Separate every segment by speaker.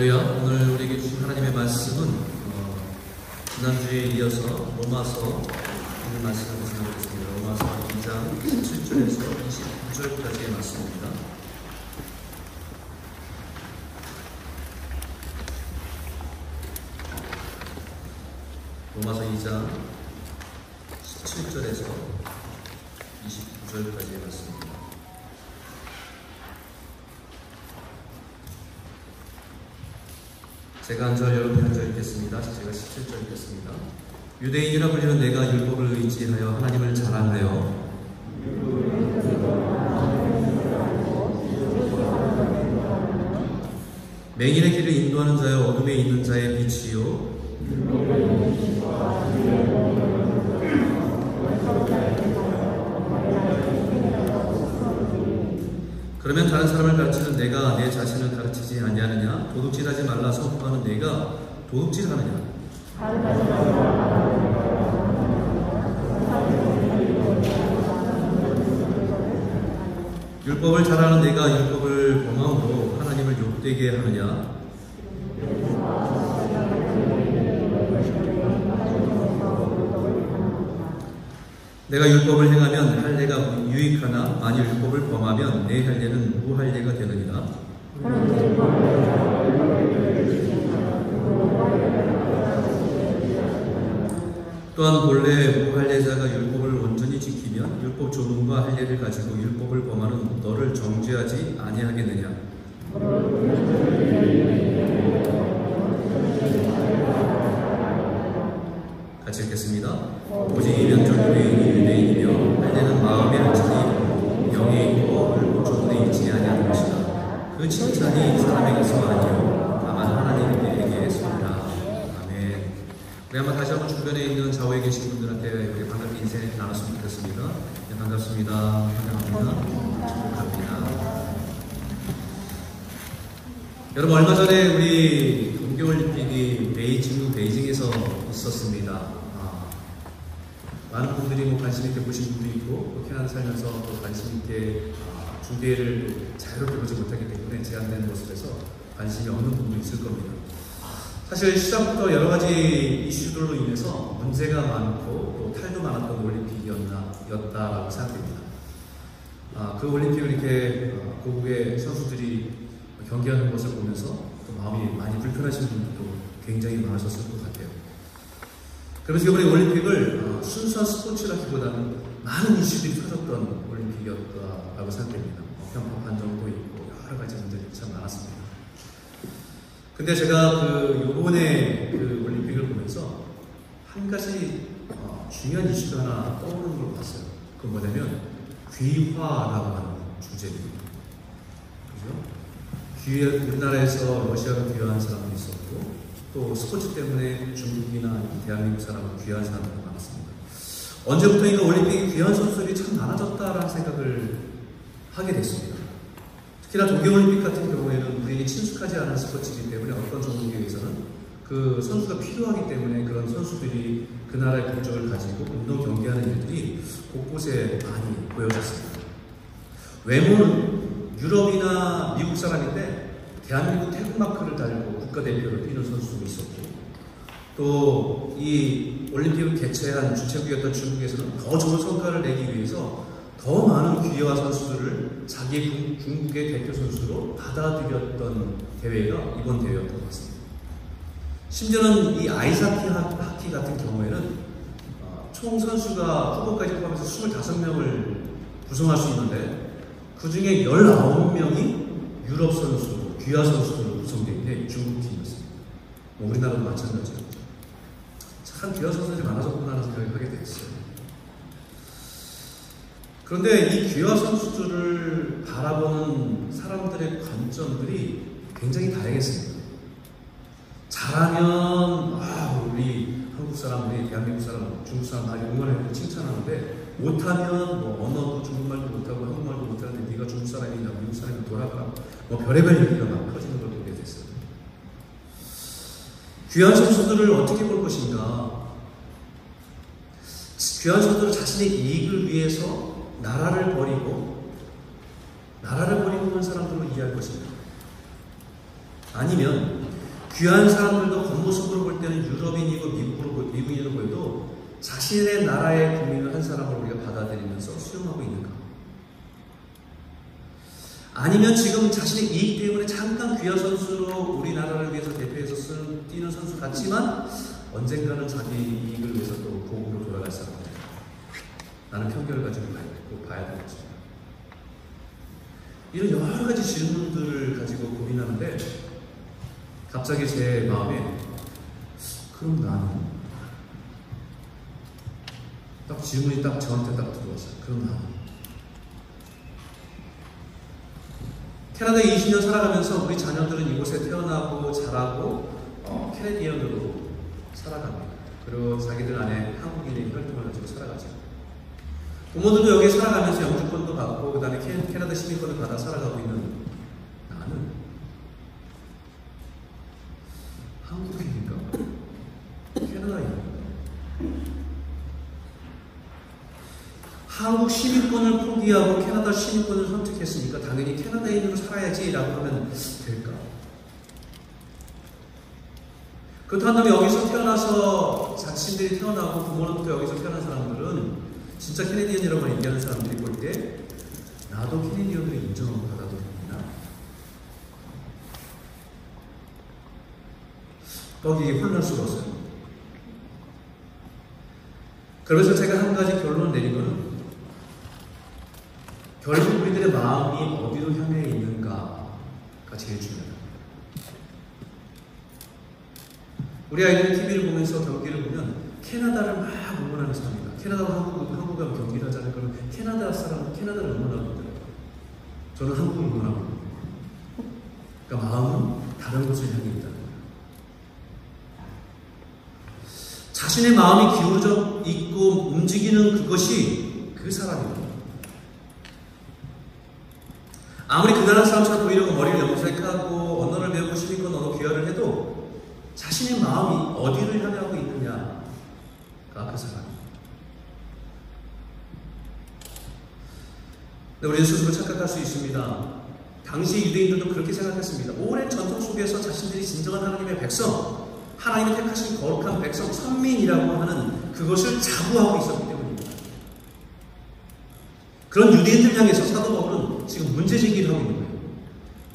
Speaker 1: 할렐루야. 오늘 우리에게 주신 하나님의 말씀은 어, 지난주에 이어서 로마서 오늘 말씀을 생각하겠습니다. 로마서 2장 17절에서 29절까지의 말씀입니다. 로마서 2장 17절에서 29절까지의 말씀 제가 한 절, 여러분이 한절 읽겠습니다. 제가 17절 읽겠습니다. 유대인이라 불리는 내가 율법을 의지하여 하나님을 자랑하여 맹인의 길을 인도하는 자여 어둠에 있는 자의 빛이요 그러면 다른 사람을 가르치는 내가 내 자신을 가르치지 아니하느냐? 도둑질하지 말라 선포하는 내가 도둑질하느냐? 율법을 잘하는 내가 율법을 범함으로 하나님을 욕되게 하느냐? 내가 율법을 행하면 할례가 유익하나 만일 율법을 범하면 내 할례는 무할례가 되느니라. 또한 본래 무할례자가 율법을 온전히 지키면 율법 조문과 할례를 가지고 율법을 범하는 너를 정죄하지 아니하겠느냐. 여러분 얼마 전에 우리 동계올림픽이 베이징, 베이징에서 있었습니다. 아, 많은 분들이 뭐 관심 있게 보신 분도 있고 또 캐나다 살면서 또 관심 있게 아, 중계를 자유롭게 보지 못하기 때문에 제한된 모습에서 관심이 없는 분도 있을 겁니다. 사실 시작부터 여러 가지 이슈들로 인해서 문제가 많고 또 탈도 많았던 올림픽이었나 였다라고 생각됩니다. 아, 그 올림픽을 이렇게 어, 고국의 선수들이 경기하는 것을 보면서 또 마음이 많이 불편하신 분들도 굉장히 많으셨을 것 같아요. 그래서 이번에 올림픽을 어, 순수한 스포츠라기보다는 많은 이슈들이 터졌던 올림픽이었다라고 생각됩니다. 어, 편파 판정도 있고 여러 가지 문제들이 참 많았습니다. 근데 제가 그 요번에 그 올림픽을 보면서 한 가지 어, 중요한 이슈가 하나 떠오르는 걸 봤어요. 그 뭐냐면 귀화라고 하는 주제입니다. 그죠? 귀 우리나라에서 러시아로 귀화한 사람도 있었고 또 스포츠 때문에 중국이나 대한민국 사람을 귀화한 사람도 많았습니다. 언제부터인가 올림픽 귀한 선수들이 참 많아졌다라는 생각을 하게 됐습니다. 특히나 동계올림픽 같은 경우에는 우리에게 친숙하지 않은 스포츠이기 때문에 어떤 종목에 의해서는 그 선수가 필요하기 때문에 그런 선수들이 그 나라의 국적을 가지고 운동 경기하는 일들이 곳곳에 많이 보여졌습니다. 외모는 유럽이나 미국 사람인데 대한민국 태극마크를 달고 국가대표를 뛰는 선수도 있었고 또 이 올림픽을 개최한 주최국이었던 중국에서는 더 좋은 성과를 내기 위해서 더 많은 귀화 선수들을 자기 중국의 대표 선수로 받아들였던 대회가 이번 대회였던 것 같습니다. 심지어는 이 아이스하키 하키 같은 경우에는 총 선수가 후보까지 포함해서 25명을 구성할 수 있는데 그 중에 19명이 유럽 선수, 귀화 선수들로 구성되어 있는데 중국 팀이었습니다. 뭐 우리나라도 마찬가지였죠. 참 귀화 선수들이 많아졌구나 하는 생각을 하게 됐어요. 그런데 이 귀화 선수들을 바라보는 사람들의 관점들이 굉장히 다양했습니다. 잘하면 아, 우리 한국 사람, 우리 대한민국 사람, 중국 사람 많이 응원해고 칭찬하는데 못하면 뭐 언어도 중국말도 못하고 네가 중국 사람이냐 미국 사람이 돌아가 뭐 별의별 얘기가 막 퍼지는 걸 보게 됐어요. 귀한 선수들을 어떻게 볼 것인가? 귀한 선수들은 자신의 이익을 위해서 나라를 버리고 나라를 버리고 온 사람들로 이해할 것인가? 아니면 귀한 사람들도 겉모습으로 볼 때는 유럽인이고 미국으로, 미국인으로 보여도 자신의 나라의 국민을 한 사람으로 우리가 받아들이면서 수용하고 있는가? 아니면 지금 자신의 이익 때문에 잠깐 귀한 선수로 우리나라를 위해서 대표해서 쓰는, 뛰는 선수 같지만 언젠가는 자기 이익을 위해서 또 고국으로 돌아갈 사람들. 나는 편견을 가지고 봐야 되겠지. 이런 여러 가지 질문들을 가지고 고민하는데 갑자기 제 마음에 그럼 나는 딱 질문이 딱 저한테 딱 들어왔어요. 그럼 나는 캐나다에 20년 살아가면서 우리 자녀들은 이곳에 태어나고 자라고 어, 캐네디언으로 살아갑니다. 그리고 자기들 안에 한국인의 혈통을 가지고 살아가죠. 부모들도 여기 살아가면서 영주권도 받고 그 다음에 캐나다 시민권을 받아 살아가고 있는 나는 한국인인가? 캐나다인가? 한국 시민권을 포기하고 캐나다 시민권을 선택했으니까 당연히 캐나다인으로 살아야지라고 하면 될까? 그렇다면 여기서 태어나서 자신들이 태어나고 부모로부터 여기서 태어난 사람들은 진짜 캐네디언이라고 얘기하는 사람들이 볼 때 나도 캐네디언으로 인정하고 됩니다. 거기 혼란스러웠어요. 그래서 제가 한 가지 결론을 내린 거는 결국 우리들의 마음이 어디로 향해 있는가가 제일 중요해요. 우리 아이들이 TV를 보면서 경기를 보면 캐나다를 막 응원하는 사람입니다. 캐나다와 한국, 한국 가면 경기를 하잖아요. 그러면 캐나다 사람은 캐나다를 응원하고 있더라고요. 저는 한국을 응원하고 그러니까 마음은 다른 곳을 향해 있다는 거예요. 자신의 마음이 기울어져 있고 움직이는 그것이 그 사람입니다. 아무리 그 나라 사람처럼 보이려고 머리를 염색하고 언어를 배우고 시민권 언어 귀화를 해도 자신의 마음이 어디를 향하고 있느냐가 그 사람. 네, 우리는 스스로 착각할 수 있습니다. 당시 유대인들도 그렇게 생각했습니다. 오랜 전통 속에서 자신들이 진정한 하나님의 백성, 하나님의 택하신 거룩한 백성, 선민이라고 하는 그것을 자부하고 있었기 때문입니다. 그런 유대인들 향해서 사도 바울은 지금 문제 제기를 하고 있는 거예요.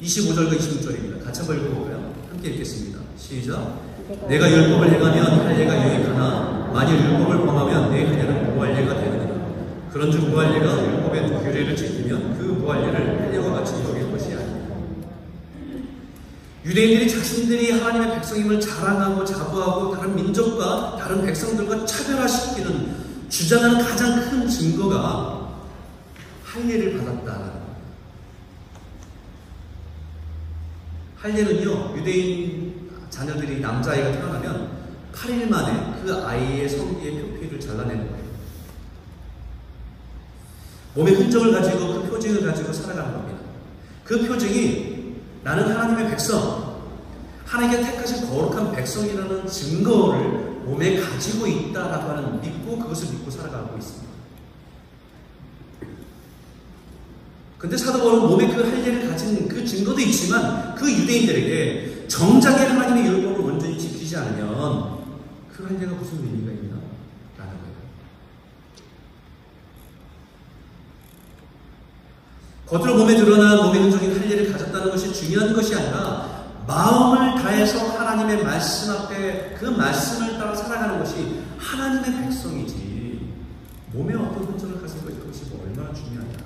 Speaker 1: 25절과 26절입니다. 같이 한번 읽어볼까요? 함께 읽겠습니다. 시작. 내가 율법을 행하면 할례가 유익하나 만일 율법을 범하면 내 할례는 무할례가 되느니라. 그런즉 무할례가 율법의 규례를 지키면 그 무할례를 할례와 같이 여길 것이 아니라. 유대인들이 자신들이 하나님의 백성임을 자랑하고 자부하고 다른 민족과 다른 백성들과 차별화시키는 주장하는 가장 큰 증거가 할례를 받았다는 할례는요 유대인 자녀들이 남자아이가 태어나면 8일 만에 그 아이의 성기의 표피를 잘라내는 거예요. 몸의 흔적을 가지고 그 표징을 가지고 살아가는 겁니다. 그 표징이 나는 하나님의 백성, 하나님께 택하신 거룩한 백성이라는 증거를 몸에 가지고 있다라고 하는 믿고 그것을 믿고 살아가고 있습니다. 근데 사도 바울은 몸에 그 할례를 가진 그 증거도 있지만 그 유대인들에게 정작의 하나님의 율법을 온전히 지키지 않으면 그 할례가 무슨 의미가 있나? 라는 거예요. 겉으로 몸에 드러난 몸의 흔적인 할례를 가졌다는 것이 중요한 것이 아니라 마음을 다해서 하나님의 말씀 앞에 그 말씀을 따라 살아가는 것이 하나님의 백성이지 몸에 어떤 흔적을 가진 것이 뭐 얼마나 중요하냐.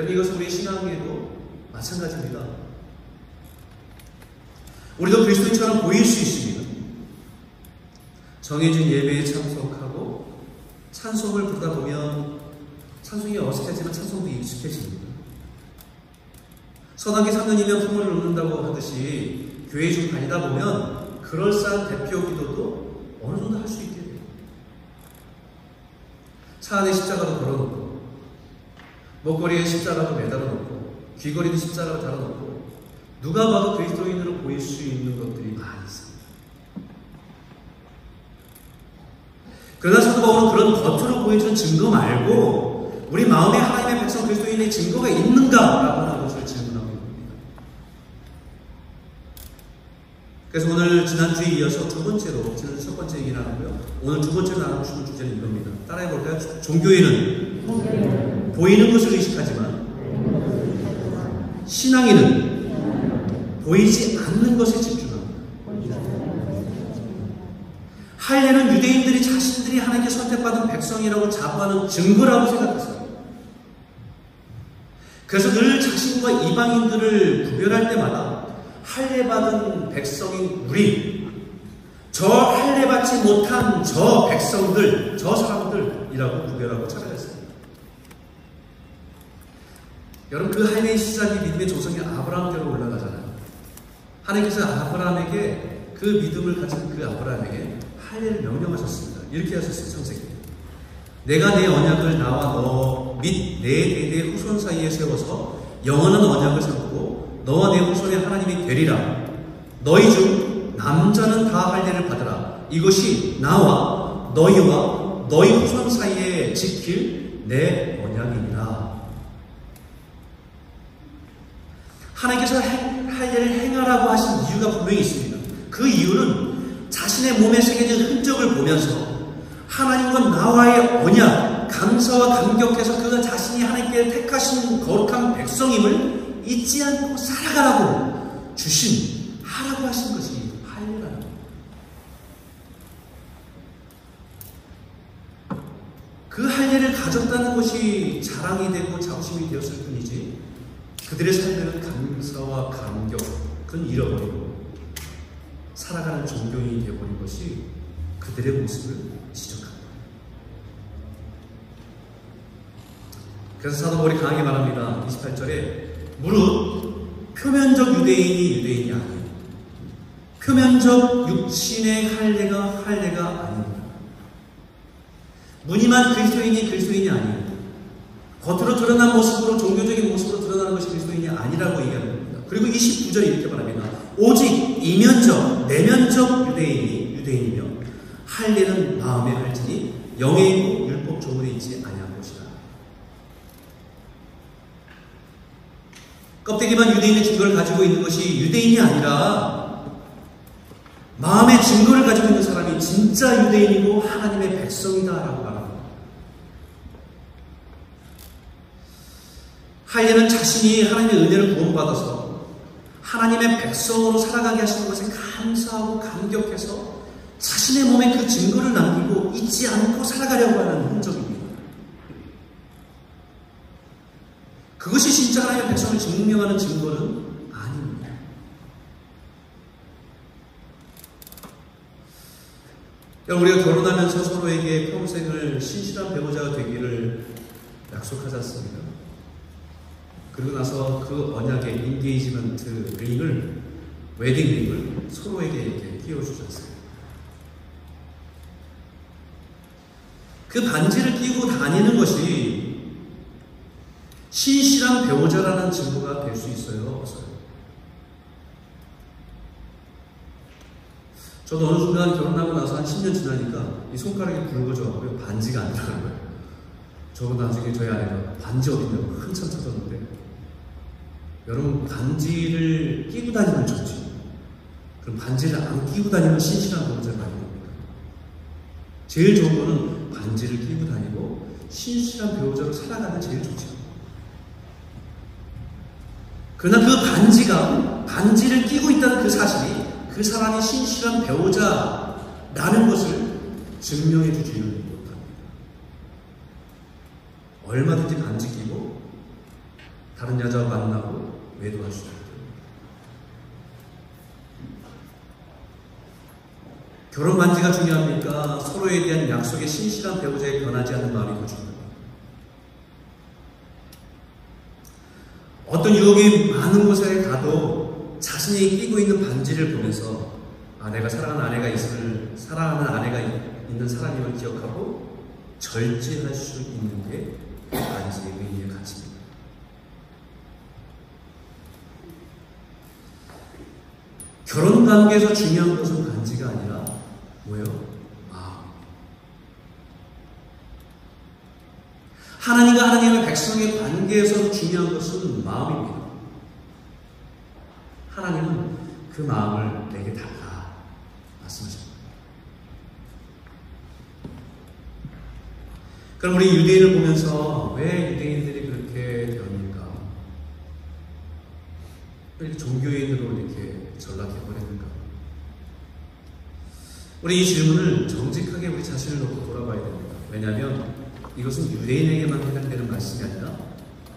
Speaker 1: 여러분 이것은 우리 신앙에도 마찬가지입니다. 우리도 그리스도인처럼 보일 수 있습니다. 정해진 예배에 참석하고 찬송을 부르다 보면 찬송이 어색하지만 찬송도 익숙해집니다. 선악기 3년이면 풍을 놓는다고 하듯이 교회 좀 다니다 보면 그럴싸한 대표 기도도 어느 정도 할 수 있게 돼요. 차 안에 십자가도 걸어놓고 목걸이에 십자가도 매달아 놓고 귀걸이도 십자가로 달아 놓고 누가 봐도 그리스도인으로 보일 수 있는 것들이 많이 있습니다. 그러나 사도 바울은 그런 겉으로 보여주는 증거 말고 우리 마음에 하나님의 백성 그리스도인의 증거가 있는가라고 하는 것을 질문하고 있습니다. 그래서 오늘 지난주에 이어서 두 번째로, 지난주 첫 번째 얘기 나누고요. 오늘 두 번째로 나누고 싶은 주제는 이겁니다. 따라해 볼까요? 종교인은 보이는 것을 의식하지만 신앙인은 보이지 않는 것에 집중합니다. 할례는 유대인들이 자신들이 하나님께 선택받은 백성이라고 자부하는 증거라고 생각했어요. 그래서 늘 자신과 이방인들을 구별할 때마다 할례 받은 백성인 우리, 저 할례 받지 못한 저 백성들, 저 사람들이라고 구별하고 찾아갔습니다. 여러분 그 할례의 시작이 믿음의 조성이 아브라함 때로 올라가잖아요. 하나님께서 아브라함에게 그 믿음을 가진 그 아브라함에게 할례를 명령하셨습니다. 이렇게 하셨어요, 창세기. 내가 내 언약을 나와 너 및 내 대대 후손 사이에 세워서 영원한 언약을 삼고 너와 내 후손의 하나님이 되리라. 너희 중 남자는 다 할례를 받으라. 이것이 나와 너희와 너희 후손 사이에 지킬 내 언약이니라. 하나님께서 할례를 행하라고 하신 이유가 분명히 있습니다. 그 이유는 자신의 몸에 새겨진 흔적을 보면서 하나님과 나와의 언약, 감사와 감격해서 그가 자신이 하나님께 택하신 거룩한 백성임을 잊지 않고 살아가라고 주신, 하라고 하신 것이 할례라는 그 할례를 가졌다는 것이 자랑이 되고 자부심이 되었을 뿐이지 그들의 삶에는 감사와 감격은 잃어버리고 살아가는 종교인이 되어버린 것이 그들의 모습을 지적합니다. 그래서 사도 바울이 강하게 말합니다. 28절에 무릇 표면적 유대인이 유대인이 아니에요. 표면적 육신의 할례가 할례가 아닙니다. 무늬만 그리스도인이 그리스도인이 아니에요. 겉으로 드러난 모습으로 종교적인 모습으로 드러나는 것이 그리스도인이 아니라고 얘기하는 겁니다. 그리고 29절에 이렇게 말합니다. 오직 이면적 내면적 유대인이 유대인이며 할례는 마음에 할지니 있고 율법 조문에 있지 아니한 것이다. 껍데기만 유대인의 증거를 가지고 있는 것이 유대인이 아니라 마음의 증거를 가지고 있는 사람이 진짜 유대인이고 하나님의 백성이다라고 말합니다. 할례는 자신이 하나님의 은혜를 구원받아서 하나님의 백성으로 살아가게 하시는 것에 감사하고 감격해서 자신의 몸에 그 증거를 남기고 잊지 않고 살아가려고 하는 흔적입니다. 그것이 진짜 하나님의 백성을 증명하는 증거는 아닙니다. 우리가 결혼하면서 서로에게 평생을 신실한 배우자가 되기를 약속하지 않습니까? 그리고 나서 그 언약의 engagement ring을 wedding ring을 서로에게 이렇게 않습니까? 그 반지를 끼고 다니는 것이 신실한 배우자라는 증거가 될 수 있어요? 없어요? 저도 어느 순간 결혼하고 나서 한 10년 지나니까 이 손가락이 굵어져갖고요. 반지가 안 들어간 거예요. 저거 나중에 저희 아내가 반지 어딨냐고 한참 찾았는데 여러분 반지를 끼고 다니면 좋지. 그럼 반지를 안 끼고 다니면 신실한 배우자가 아닙니까? 제일 좋은 거는 반지를 끼고 다니고 신실한 배우자로 살아가면 제일 좋죠. 그러나 그 반지가 반지를 끼고 있다는 그 사실이 그 사람이 신실한 배우자라는 것을 증명해 주지는 못합니다. 얼마든지 반지 끼고 다른 여자와 만나고 외도할 수 있다. 결혼 반지가 중요합니까? 서로에 대한 약속의 신실한 배우자에 변하지 않는 마음이 더 중요합니다. 어떤 유혹이 많은 곳에 가도 자신이 끼고 있는 반지를 보면서 아, 내가 사랑하는 아내가 있을, 사랑하는 아내가 있는 사람임을 기억하고 절제할 수 있는 게 반지의 의미의 가치입니다. 결혼 관계에서 중요한 것은 반지가 아니라 뭐예요? 마음. 하나님과 하나님의 백성의 관계에서 중요한 것은 마음입니다. 하나님은 그 마음을 내게 달라 말씀하셨습니다. 그럼 우리 유대인을 보면서 왜 유대인들이 그렇게 되었는가? 이렇게 종교인으로 이렇게 전락해버렸는가? 우리 이 질문을 정직하게 우리 자신을 놓고 돌아봐야 됩니다. 왜냐하면 이것은 유대인에게만 해당되는 말씀이 아니라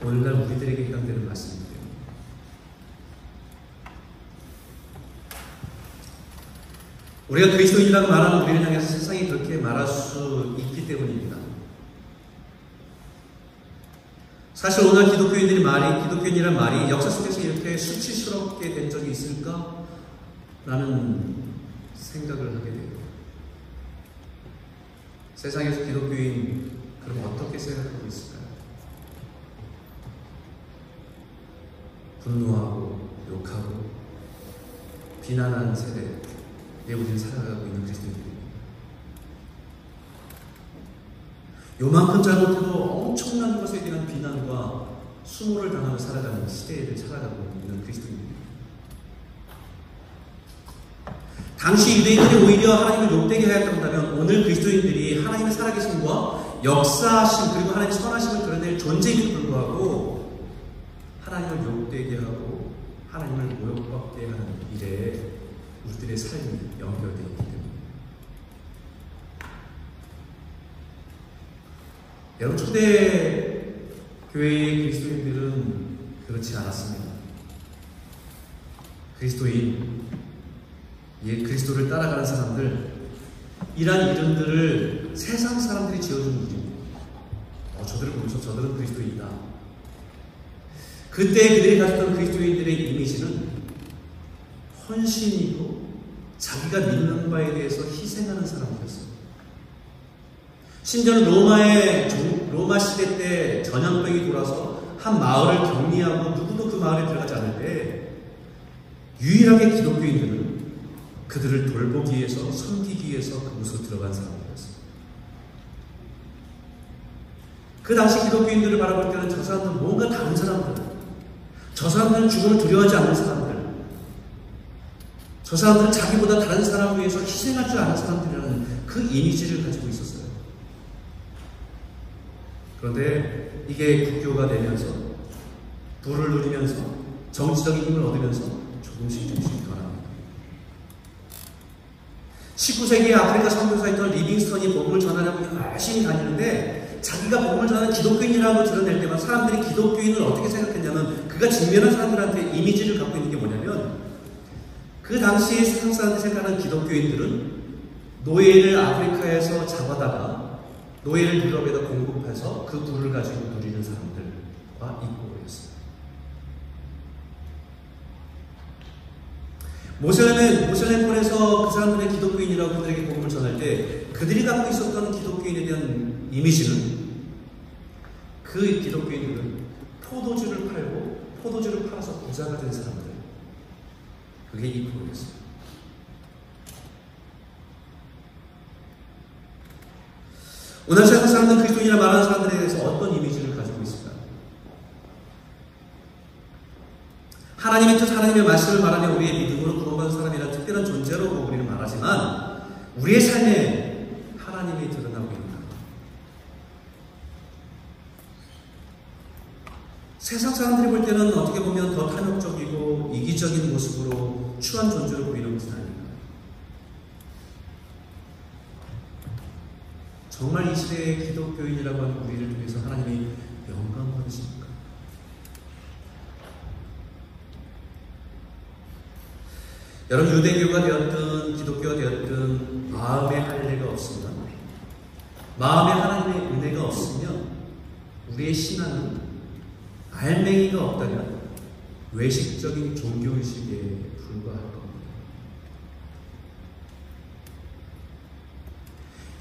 Speaker 1: 오늘날 우리들에게 해당되는 말씀입니다. 우리가 그리스도인이라고 말하는 우리를 향해서 세상이 그렇게 말할 수 있기 때문입니다. 사실 오늘 기독교인들이 말이, 기독교인이란 말이 역사 속에서 이렇게 수치스럽게 된 적이 있을까? 라는 생각을 하게 돼요. 세상에서 기독교인, 그럼 어떻게 생각하고 있을까요? 분노하고, 욕하고, 비난하는 세대, 내 우리는 살아가고 있는 그리스도인들입니다. 요만큼 잘못해도 엄청난 것에 대한 비난과 수모를 당하며 살아가는 시대를 살아가고 있는 그리스도인입니다. 당시 유대인들이 오히려 하나님을 욕되게 하였다면 오늘 그리스도인들이 하나님의 살아계심과 역사하심 그리고 하나님의 선하심을 드러낼 존재임에도 불구하고 하나님을 욕되게 하고 하나님을 모욕받게 하는 일에 우리들의 삶이 연결되어 있기 때문에 여러분 초대 교회의 그리스도인들은 그렇지 않았습니다. 그리스도인, 예, 그리스도를 따라가는 사람들, 이란 이름들을 세상 사람들이 지어준 이름입니다. 어, 저들을 보면서 저들은 그리스도인이다. 그때 그들이 가졌던 그리스도인들의 이미지는 헌신이고 자기가 믿는 바에 대해서 희생하는 사람이었어요. 심지어는 로마의 로마 시대 때 전염병이 돌아서 한 마을을 격리하고 누구도 그 마을에 들어가지 않을 때 유일하게 기독교인들은 그들을 돌보기 위해서 섬기기 위해서 그곳으로 들어간 사람들이었어요. 그 당시 기독교인들을 바라볼 때는 저 사람들은 뭔가 다른 사람들, 저 사람들은 죽음을 두려워하지 않는 사람들, 저 사람들은 자기보다 다른 사람을 위해서 희생할 줄 아는 사람들이라는 그 이미지를 가지고 있었어요. 그런데 이게 국교가 되면서 부를 누리면서 정치적인 힘을 얻으면서 조금씩 조금씩 변합니다. 19세기 아프리카 선교사였던 리빙스턴이 복음을 전하려고 열심히 다니는데 자기가 복음을 전하는 기독교인이라고 드러낼 때만 사람들이 기독교인을 어떻게 생각했냐면 그가 직면한 사람들한테 이미지를 갖고 있는 게 뭐냐면 그 당시에 세상 사람들이 생각하는 기독교인들은 노예를 아프리카에서 잡아다가 노예를 유럽에다 공급 해서 그 부를 가지고 누리는 사람들과 이꼬였어요. 모슬렘의 모슬렘권에서 그 사람들의 기독교인이라고 그들에게 복음을 전할 때 그들이 갖고 있었던 기독교인에 대한 이미지는 그 기독교인들은 포도주를 팔고 포도주를 팔아서 부자가 된 사람들 그게 이꼬였어요. 오늘 세상 사람들은 그리스도인이라 말하는 사람들에 대해서 어떤 이미지를 가지고 있을까요? 하나님의 뜻, 하나님의 말씀을 말하며 우리의 믿음으로 구원받은 사람이라 특별한 존재로 우리는 말하지만 우리의 삶에 하나님이 드러나고 있다. 세상 사람들이 볼 때는 어떻게 보면 더 탐욕적이고 이기적인 모습으로 추한 존재로 보이는 것은 아닙니다. 정말 이 시대의 기독교인이라고 하는 우리를 통해서 하나님이 영광 받으십니까? 여러분 유대교가 되었든 기독교가 되었든 마음의 할례가 없으면 마음의 하나님의 은혜가 없으면 우리의 신앙은 알맹이가 없다면 외식적인 종교의식에 불과할 겁니다.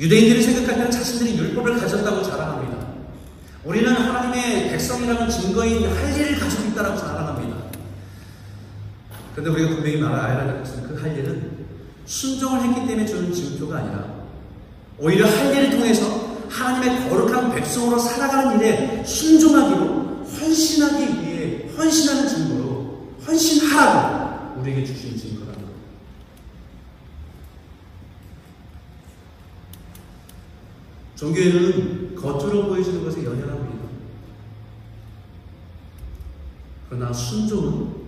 Speaker 1: 유대인들이 생각할 때는 자신들이 율법을 가졌다고 자랑합니다. 우리는 하나님의 백성이라는 증거인 할례를 가지고 있다고 자랑합니다. 그런데 우리가 분명히 말아야 할 것은 그 할례는 순종을 했기 때문에 주는 증표가 아니라 오히려 할례를 통해서 하나님의 거룩한 백성으로 살아가는 일에 순종하기로 헌신하기 위해 헌신하는 증거로 헌신하라고 우리에게 주신 증거라 는 겁니다. 종교에는 겉으로 보여지는 것에 연연합니다. 그러나 순종은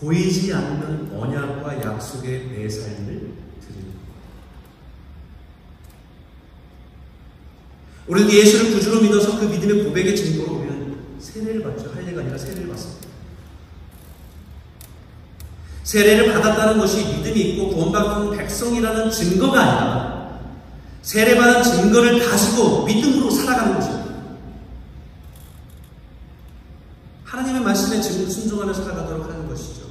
Speaker 1: 보이지 않는 언약과 약속의 내 삶을 드립니다. 우리는 예수를 구주로 믿어서 그 믿음의 고백의 증거로 우리는 세례를 받죠. 할례가 아니라 세례를 받습니다. 세례를 받았다는 것이 믿음이 있고 구원받은 백성이라는 증거가 아니라 세례받은 증거를 가지고 믿음으로 살아가는 것입니다. 하나님의 말씀에 순종하며 살아가도록 하는 것이죠.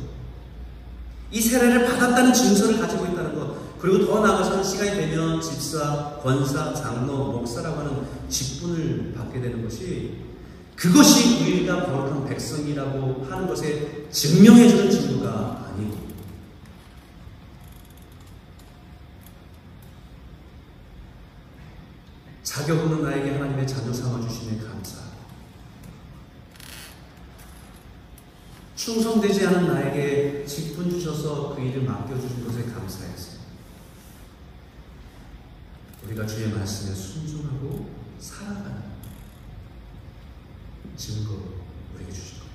Speaker 1: 이 세례를 받았다는 증서를 가지고 있다는 것, 그리고 더 나아가서는 시간이 되면 집사, 권사, 장로, 목사라고 하는 직분을 받게 되는 것이 그것이 우리가 거룩한 백성이라고 하는 것에 증명해주는 증거가 아니고 자격 없는 나에게 하나님의 자녀 삼아주시니 감사. 충성되지 않은 나에게 직분 주셔서 그 일을 맡겨주신 것에 감사해서 우리가 주의 말씀에 순종하고 살아가는 증거 우리에게 주신 겁니다.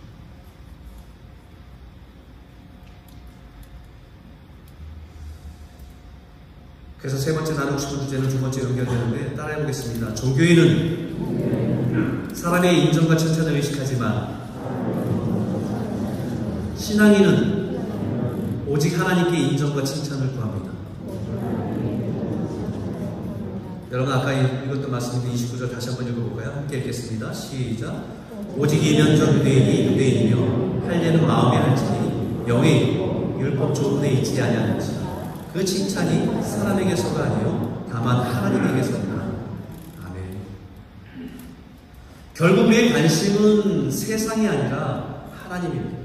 Speaker 1: 그래서 세 번째 나누고 싶은 주제는 두 번째 연결되는데 따라해 보겠습니다. 종교인은 사람의 인정과 칭찬을 의식하지만 신앙인은 오직 하나님께 인정과 칭찬을 구합니다. 여러분 아까 읽었던 말씀인데 29절 다시 한번 읽어볼까요? 함께 읽겠습니다. 시작. 오직 이면적 유대인이 유대인이며 할례는 마음에 할지니 영의 율법 조문에 있지 아니하는지 그 칭찬이 사람에게서가 아니요 다만 하나님에게서다. 아멘. 결국 우리의 관심은 세상이 아니라 하나님입니다.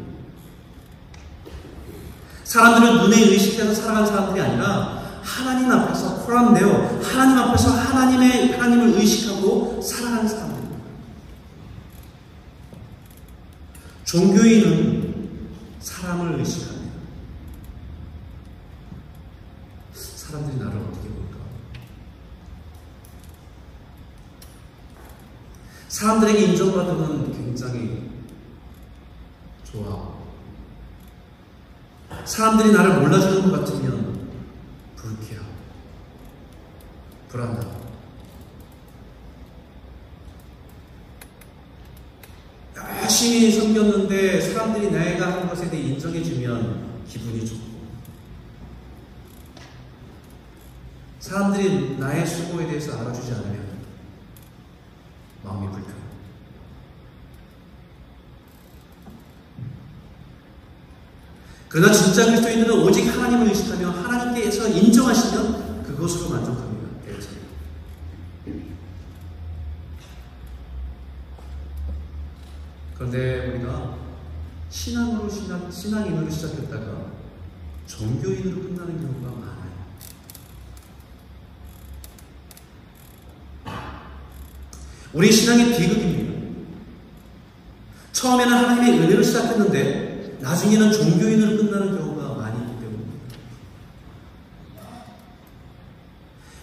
Speaker 1: 사람들은 눈에 의식해서 살아가는 사람들이 아니라 하나님 앞에서 코람되어 하나님 앞에서 하나님의 하나님을 의식하고 살아가는 사람들입니다. 종교인은 사람을 의식합니다. 사람들이 나를 어떻게 볼까? 사람들에게 인정받으면 굉장히 좋아. 사람들이 나를 몰라주는 것 같으면 불쾌하고. 불안하고. 열심히 섬겼는데 사람들이 내가 한 것에 대해 인정해주면 기분이 좋고. 사람들이 나의 수고에 대해서 알아주지 않으면 마음이 불편해. 그러나 진짜 그리스도인들은 오직 하나님을 의식하며 하나님께서 인정하시면 그것으로 만족합니다. 그런데 우리가 신앙으로 신앙, 신앙인으로 시작했다가 종교인으로 끝나는 경우가 많아요. 우리 신앙의 비극입니다. 처음에는 하나님의 은혜로 시작했는데 나중에는 종교인으로 끝나는 경우가 많이 있기 때문입니다.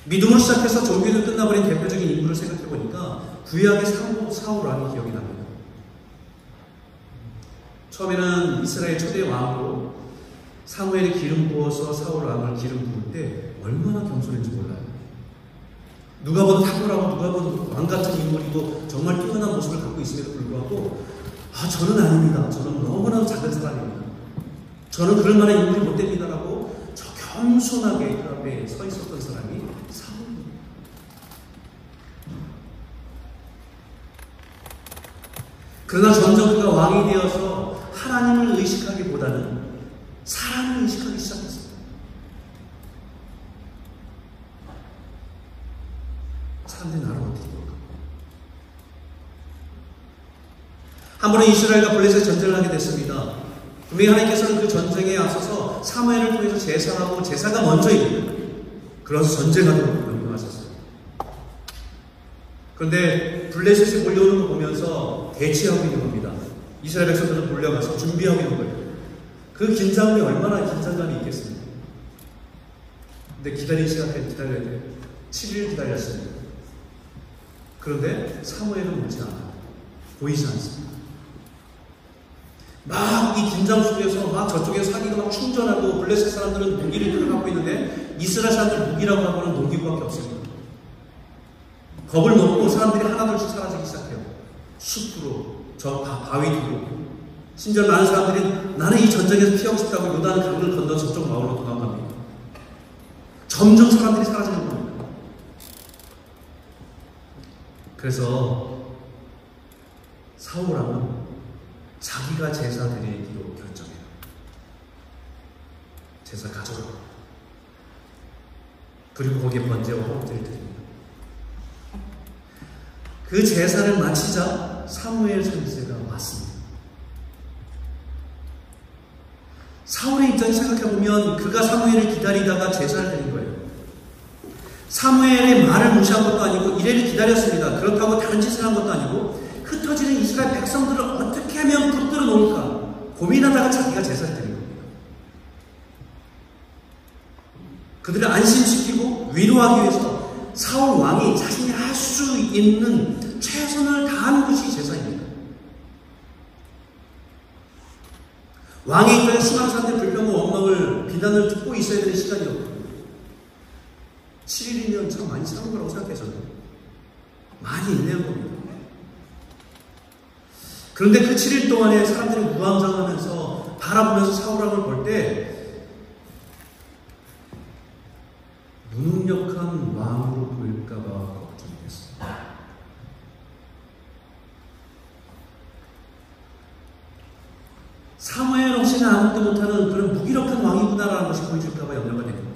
Speaker 1: 믿음으로 시작해서 종교인으로 끝나버린 대표적인 인물을 생각해 보니까 구약의 사울, 사울왕이 기억이 납니다. 처음에는 이스라엘 초대 왕으로 사무엘이 기름 부어서 사울 왕을 기름 부을 때 얼마나 겸손했는지 몰라요. 누가 봐도 탁월하고 누가 봐도 왕 같은 인물이고 정말 뛰어난 모습을 갖고 있음에도 불구하고 아 저는 아닙니다. 저는 너무나 작은 사람입니다. 저는 그럴 만한 인물이 못 됩니다라고 저 겸손하게 그 앞에 서 있었던 사람이 사울입니다. 그러나 점점 그가 왕이 되어서 하나님을 의식하기보다는 사람을 의식하기 시작했습니다. 사람들이 나를 어떻게 볼까? 한 번은 이스라엘과 블레셋 전쟁을 하게 됐습니다. 분명히 하나님께서는 그 전쟁에 앞서서 사무엘을 통해서 제사하고 제사가 먼저입니다. 그래서 전쟁하도록 명령하셨어요. 그런데 블레셋이 몰려오는 거 보면서 대치하고 있는 겁니다. 이스라엘 백성들은 몰려가서 준비하고 있는 거예요. 그 긴장이 얼마나 긴장감이 있겠습니까? 근데 기다릴 시간까지 기다려야 돼요. 7일 기다렸습니다. 그런데 사무엘은 묻지 않아요. 보이지 않습니다. 막 이 긴장 속에서 막 저쪽에 사기가 막 충전하고 블레셋 사람들은 무기를 갖고 있는데 이스라엘 사람들 무기라고 하고는 농기구밖에 없습니다. 겁을 먹고 사람들이 하나둘씩 사라지기 시작해요. 숲으로 저 바위 뒤로 심지어 많은 사람들이 나는 이 전쟁에서 피하고 싶다고 요단 강을 건너 저쪽 마을로 도망갑니다. 점점 사람들이 사라지는 겁니다. 그래서 사울왕은 자기가 제사 드리기로 결정해요. 제사 가져가. 그리고 거기에 번제와 헌물을 드립니다. 그 제사를 마치자 사무엘 선지자가 왔습니다. 사울의 입장에 생각해보면 그가 사무엘을 기다리다가 제사를 드린 거예요. 사무엘의 말을 무시한 것도 아니고 이래를 기다렸습니다. 그렇다고 다른 짓을 한 것도 아니고 흩어지는 이스라엘 백성들을 어떻게 하면 붙들어 놓을까 고민하다가 자기가 제사를 드린 겁니다. 그들을 안심시키고 위로하기 위해서 사울 왕이 자신이 할 수 있는 최선을 다하는 것이 제사입니다. 왕의 입장에 사람들의 불평과 원망을 비난을 듣고 있어야 되는 시간이었거든요. 7일이면 참 많이 사는 거라고 생각해서는 많이 있는 겁니다. 그런데 그 7일 동안에 사람들이 무함장하면서 바라보면서 사울왕을 볼 때 무능력한 왕으로 보일까봐 걱정이 됐습니다. 사무엘 없이는 아무것도 못하는 그런 무기력한 왕이구나라는 것이 보여줄까봐 염려가 겁니다.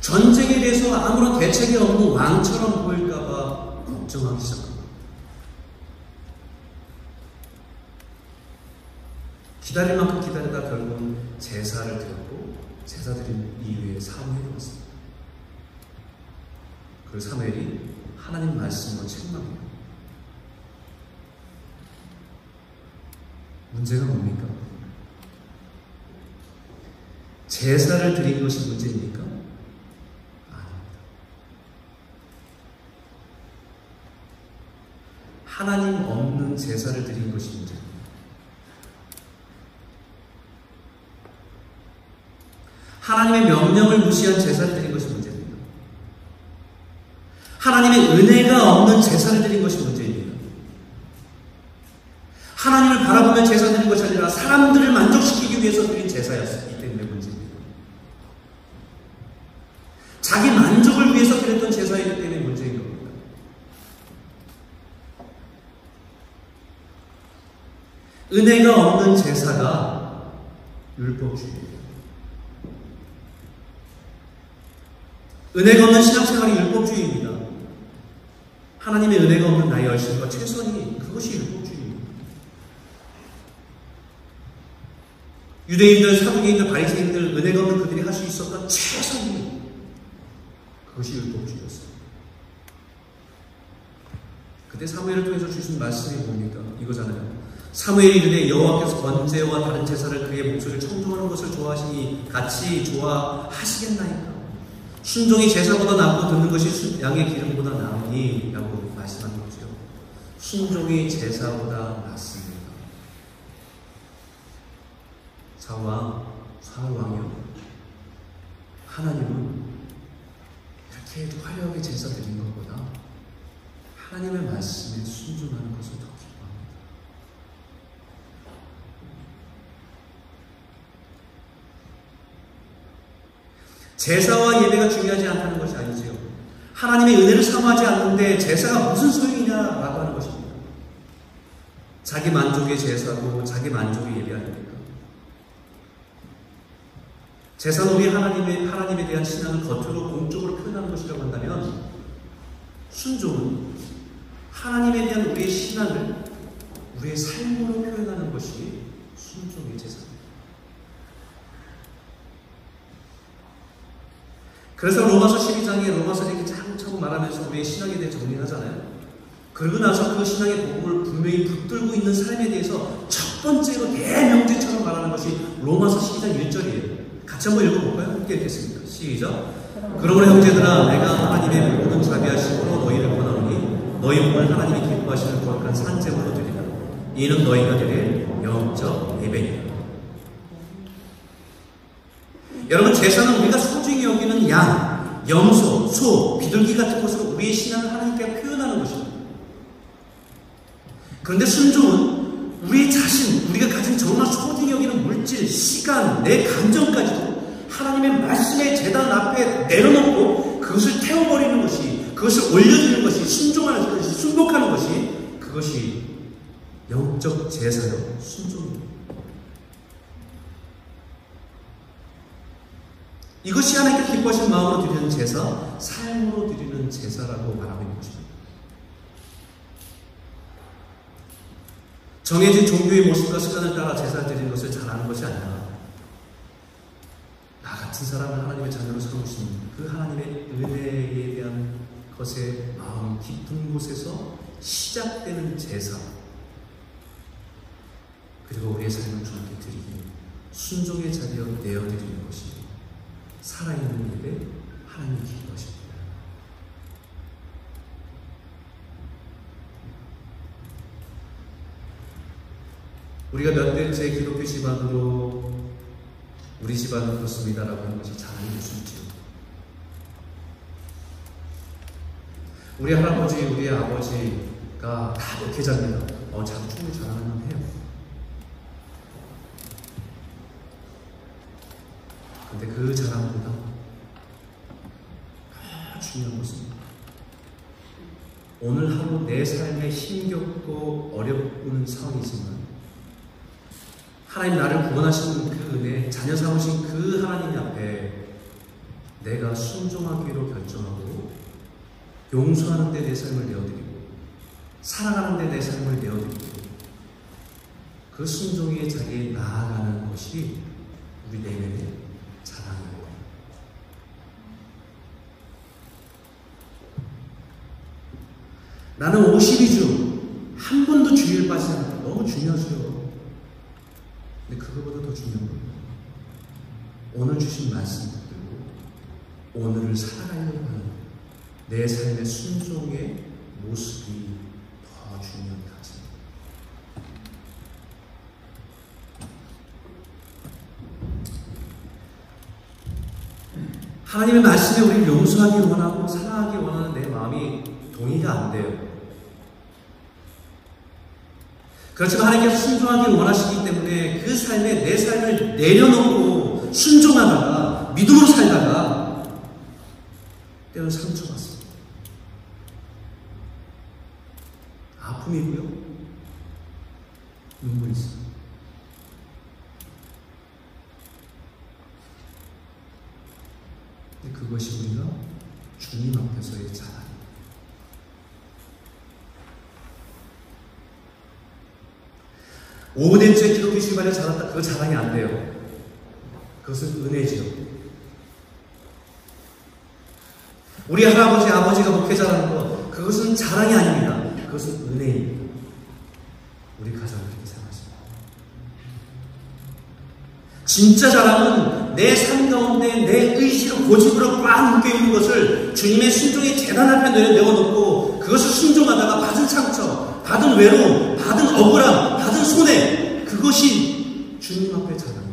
Speaker 1: 전쟁에 대해서 아무런 대책이 없는 왕처럼 보일까봐 걱정하기 시작합니다. 기다릴 만큼 기다리다 결국은 제사를 드렸고 제사 드린 이후에 사무엘이 왔습니다. 그 사무엘이 하나님 말씀으로 책망해요. 문제가 뭡니까? 제사를 드린 것이 문제입니까? 아닙니다. 하나님 없는 제사를 드린 것이 문제입니다. 하나님의 명령을 무시한 제사를 드린 것이 문제입니다. 하나님의 은혜가 없는 제사를 드린 것이 문제입니다. 하나님을 바라보며 제사 드린 것이 아니라 사람들을 만족시키기 위해서 드린 문제입니다. 자기 만족을 위해서 드렸던 제사이기 때문에 문제인 겁니다. 은혜가 없는 제사가 율법주의입니다. 은혜가 없는 신앙생활이 율법주의입니다. 하나님의 은혜가 없는 나의 열심과 최선이 그것이 율법주의입니다. 유대인들, 사두개인들, 바리새인들 은혜가 없는 그들이 할 수 있었던 최선이 그것이 율법주의였습니다. 그때 사무엘을 통해서 주신 말씀이 뭡니까? 이거잖아요. 사무엘이 이르되 여호와께서 번제와 다른 제사를 그의 목소리를 청종하는 것을 좋아하시니 같이 좋아하시겠나이까? 순종이 제사보다 낫고 듣는 것이 양의 기름보다 나으니 라고 말씀하는 거죠. 순종이 제사보다 낫습니다. 사왕, 사왕이요. 하나님은 이렇게 화려하게 제사 드린 것보다 하나님의 말씀에 순종하는 것을 더 기뻐합니다. 제사와 예배가 중요하지 않다는 것이 아니지요. 하나님의 은혜를 사모하지 않는데 제사가 무슨 소용이냐라고 하는 것입니다. 자기 만족의 제사고 자기 만족의 예배 아닙니까? 제사는 우리 하나님의, 하나님에 대한 신앙을 겉으로 공적으로 표현하는 것이라고 한다면 순종은 하나님에 대한 우리의 신앙을 우리의 삶으로 표현하는 것이 순종의 제사입니다. 그래서 로마서 12장에 로마서 이렇게 차곡차곡 말하면서 우리의 신앙에 대해 정리를 하잖아요. 그러고 나서 그 신앙의 복음을 분명히 붙들고 있는 삶에 대해서 첫 번째로 대명제처럼 말하는 것이 로마서 12장 1절이에요. 같이 한번 읽어볼까요? 함께 읽겠습니다. 시작. 그러므로 형제들아 내가 하나님의 모든 자비하심으로 너희를 권하오니 너희 몸을 하나님이 기뻐하시는 거룩한 산재물로 드리라 이는 너희가 드릴 영적 예배니라 여러분 제사는 우리가 소중히 여기는 양, 염소, 소, 비둘기 같은 것으로 우리의 신앙을 하나님께 표현하는 것입니다. 그런데 순종은 우리 자신, 우리가 가진 정말 소중히 여기는 물질, 시간, 내 감정까지도 하나님의 말씀의 재단 앞에 내려놓고 그것을 태워버리는 것이, 그것을 올려주는 것이, 순종하는 것이, 순복하는 것이, 그것이 영적 제사요, 순종입니다. 이것이 하나님께 기뻐하신 마음으로 드리는 제사, 삶으로 드리는 제사라고 말하고 있는 것입니다. 정해진 종교의 모습과 습관을 따라 제사를 드리는 것을 잘하는 것이 아니라 나 같은 사람을 하나님의 자녀로 삼으신 그 하나님의 은혜에 대한 것의 마음 깊은 곳에서 시작되는 제사 그리고 우리의 삶을 주님께 드리기 순종의 자리로 내어드리는 것이 살아있는 예배 하나님 기뻐하십니다. 우리가 몇 대째 기독교 집안으로 우리 집안은 그렇습니다라고 하는 것이 수 있죠. 우리 할아버지, 우리 아버지가 다 목회자입니다. 어, 참 충분히 자랑은 해요. 근데 그 자랑보다 더 중요한 것은 오늘 하루 내 삶에 힘겹고 어렵은 상황이지만 하나님 나를 구원하시는 그 은혜, 자녀 삼으신 그 하나님 앞에 내가 순종하기로 결정하고 용서하는 데 내 삶을 내어드리고 사랑하는 데 내 삶을 내어드리고 그 순종의 자리에 나아가는 것이 우리 내면의 자랑이에요. 나는 52주 한 번도 주일 빠지지 않는다. 너무 중요하죠. 근데 그거보다 더 중요한 건 오늘 주신 말씀 붙들고 오늘을 살아가려고 하는 내 삶의 순종의 모습이 더 중요한 가치입니다. 하나님의 말씀에 우리를 용서하기 원하고 사랑하기 원하는 내 마음이 동의가 안 돼요. 그렇지만 하나님께서 순종하기 원하시기 때문에 그 삶에 내 삶을 내려놓고 순종하다가 믿음으로 살다가 때로는 상처받습니다. 아픔이고요. 5대째 기독교 신발에 자랐다. 그거 자랑이 안 돼요. 그것은 은혜지요. 우리 할아버지, 아버지가 목회자라는 것, 그것은 자랑이 아닙니다. 그것은 은혜입니다. 우리 가정을 이렇게 사랑하십니다. 진짜 자랑은 내 삶 가운데 내 의지로 고집으로 꽉 묶여있는 것을 주님의 신종의 재단 앞에 내려놓고 그것을 순종하다가 받은 상처, 받은 외로움, 받은 억울함, 받은 손해, 그것이 주님 앞에 자랑입니다.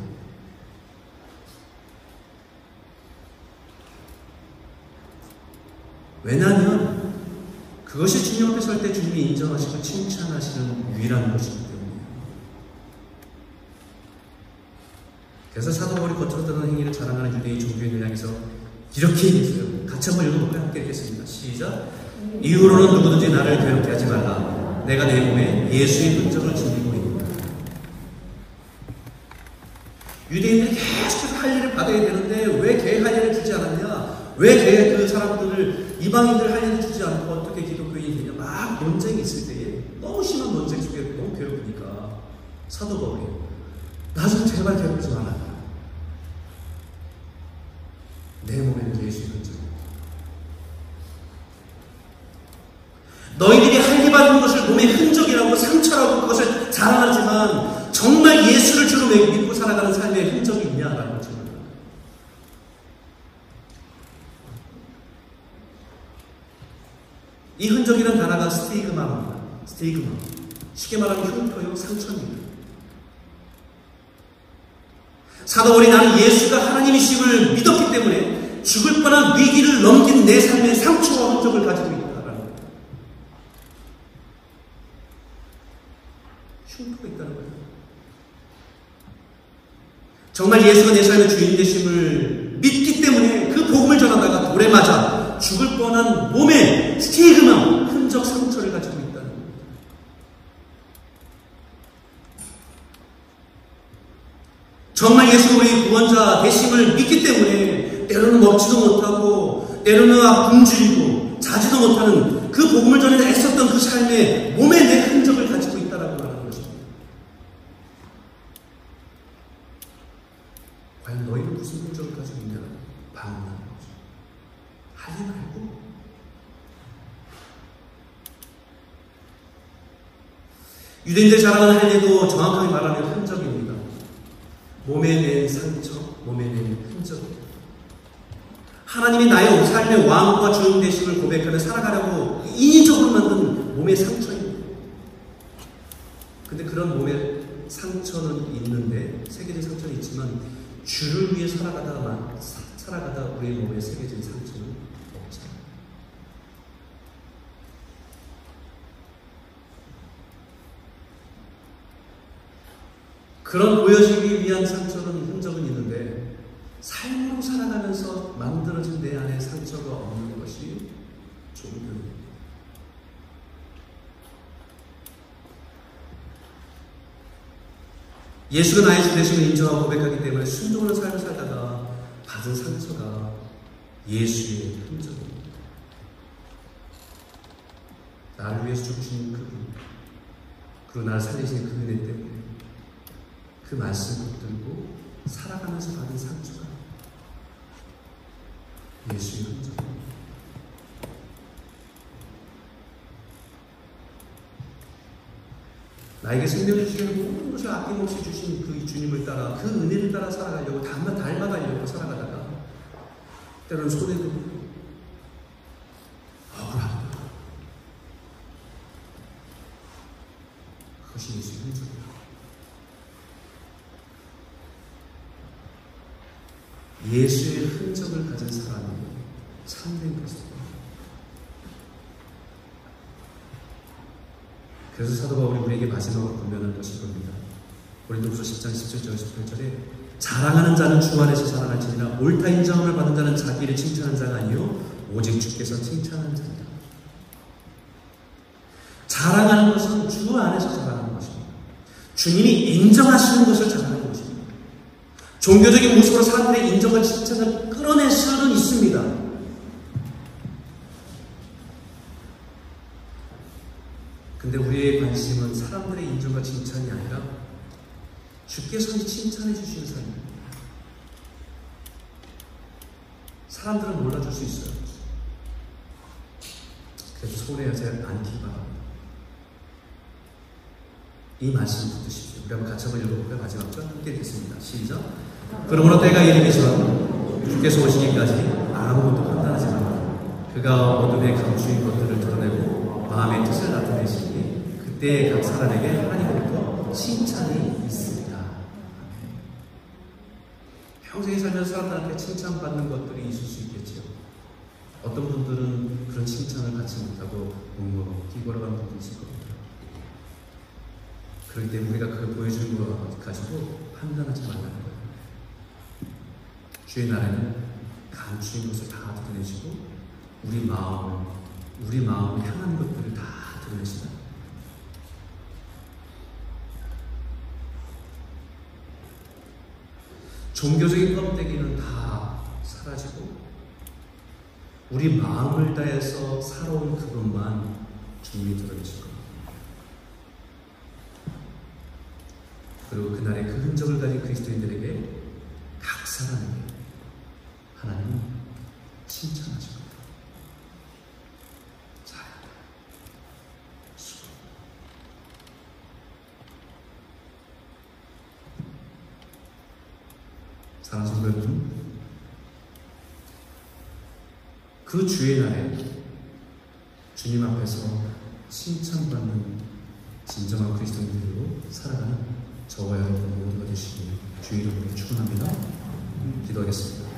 Speaker 1: 왜냐하면 그것이 주님 앞에 설 때 주님이 인정하시고 칭찬하시는 유일한 때문이에요. 그래서 사도 바울이 겉으로 행위를 자랑하는 유대인 종교인을 향해서 이렇게 얘기했어요. 같이 한번 읽어볼까요? 함께 읽겠습니다. 시작. 이후로는 누구든지 나를 괴롭게 하지 말라. 내가 내 몸에 예수의 흔적을 지니고 있다. 유대인들이 계속해서 할 일을 받아야 되는데 왜 걔 할 일을 주지 않았냐? 왜 걔 그 사람들을 이방인들 할 일을 주지 않고 어떻게 기독교인이 되냐? 막 논쟁이 있을 때에 너무 심한 논쟁 속에 너무 괴롭으니까 사도 바울이 나 좀 제발 괴롭히지 말라. 내 몸에는 예수의 흔적이 너희들이 할게 받은 것을 몸의 흔적이라고 상처라고 그것을 자랑하지만 정말 예수를 주로 믿고 살아가는 삶의 흔적이 있냐라는 거죠. 이 흔적이란 단어가 스테이그마입니다. 스테이그마. 쉽게 말하면 흉터요, 상처입니다. 사도월이 나는 예수가 하나님이심을 믿었기 때문에 죽을 뻔한 위기를 넘긴 내 삶의 상처와 흔적을 가지고 있다라는 거예요. 흉터가 있다는 거예요. 정말 예수가 내 삶의 주인 되심을 믿기 때문에 그 복음을 전하다가 돌에 맞아 죽을 뻔한 몸에 스테이그마, 흔적 상처를 가지고 있다는 거예요. 정말 예수가 우리 구원자 되심을 믿기 때문에 때로는 먹지도 못하고 때로는 굶주리고 자지도 못하는 그 복음을 전해 애썼던 그 삶의 몸에 내 흔적을 가지고 있다라고 말하는 것입니다. 가지고 있냐? 반문하는 거죠. 하지 말고 유대인들 자랑하는 할례도 정확하게 말하는 흔적입니다. 몸에 낸 상처, 몸에 낸 흔적. 하나님이 나의 삶의 왕과 주인 되심을 고백하며 살아가려고 인위적으로 만든 몸의 상처입니다. 근데 그런 몸의 상처는 있는데, 세계적인 상처는 있지만, 주를 위해 살아가다가, 살아가다 우리의 몸에 새겨진 상처는 없잖아요. 그런 보여지기 위한 상처는 흔적은 있는데 삶으로 살아가면서 만들어진 내 안에 상처가 없는 것이 종교입니다. 예수가 나의 주 되심을 인정하고 고백하기 때문에 순종하는 삶을 살다가 받은 상처가 예수의 흔적입니다. 나를 위해서 죽으신 그분, 그리고 나를 살리신 그 은혜 때문에 그 말씀 붙들고 살아가면서 받은 상처가 예수의 흔적입니다. 나에게 생명을 주시는 모든 것을 아낌없이 주신 그 주님을 따라 그 은혜를 따라 살아가려고 닮아 닮아가려고 살아가다가 때로는 손해도 억울하다. 그것이 예수의 흔적이야. 예수의 흔적을 가진 사람이 참된 것입니다. 그래서 사도 바울이 우리에게 마지막으로 분명한 것이 겁니다. 고린도후서 10장 17절 18절에 자랑하는 자는 주 안에서 자랑할지니라 옳다 인정함을 받은 자는 자기를 칭찬하는 자가 아니요 오직 주께서 칭찬하는 자니라. 자랑하는 것은 주 안에서 자랑하는 것입니다. 주님이 인정하시는 것을 자랑하는 것입니다. 종교적인 모습으로 사람들의 인정과 칭찬을 끌어낼 수는 있습니다. 근데 관심은 사람들의 인정과 칭찬이 아니라 주께서 칭찬해 주시는 삶입니다. 사람들은 몰라줄 수 있어요. 그래서 손해하지 않기 바랍니다. 이 말씀 붙드십시오. 우리 한번 같이 한번 읽어볼까요? 마지막 절 함께 읽겠습니다. 시작. 그러므로 때가 이르기 전 주께서 오시기까지 아무것도 판단하지 말라. 그가 어둠에 감추인 것들을 드러내고 마음의 뜻을 나타내시니 그때 각 사람에게 하나님으로부터 칭찬이 있습니다. 평생에 살면서 사람들한테 칭찬받는 것들이 있을 수 있겠죠. 어떤 분들은 그런 칭찬을 받지 못하고 웅거고 기걸어가는 분도 있을 겁니다. 그렇기 때문에 우리가 그걸 보여주는 거 가지고 판단하지 말라는 거예요. 주의 나라는 감추인 것을 다 드러내시고 우리 마음을 우리 마음을 향한 것들을 다 드러내신다. 종교적인 껍데기는 다 사라지고 우리 마음을 다해서 살아온 그것만 주님이 드러내실 겁니다. 그리고 그날의 그 흔적을 가진 그리스도인들에게 각 사람에게 하나님은 칭찬하실 겁니다. 자, 수고. 사랑하는 성도 여러분, 그 주의 날에 주님 앞에서 칭찬받는 진정한 그리스도인들로 살아가는 저와 여러분 모두가 되시길 주의 이름으로 축원합니다. 기도하겠습니다.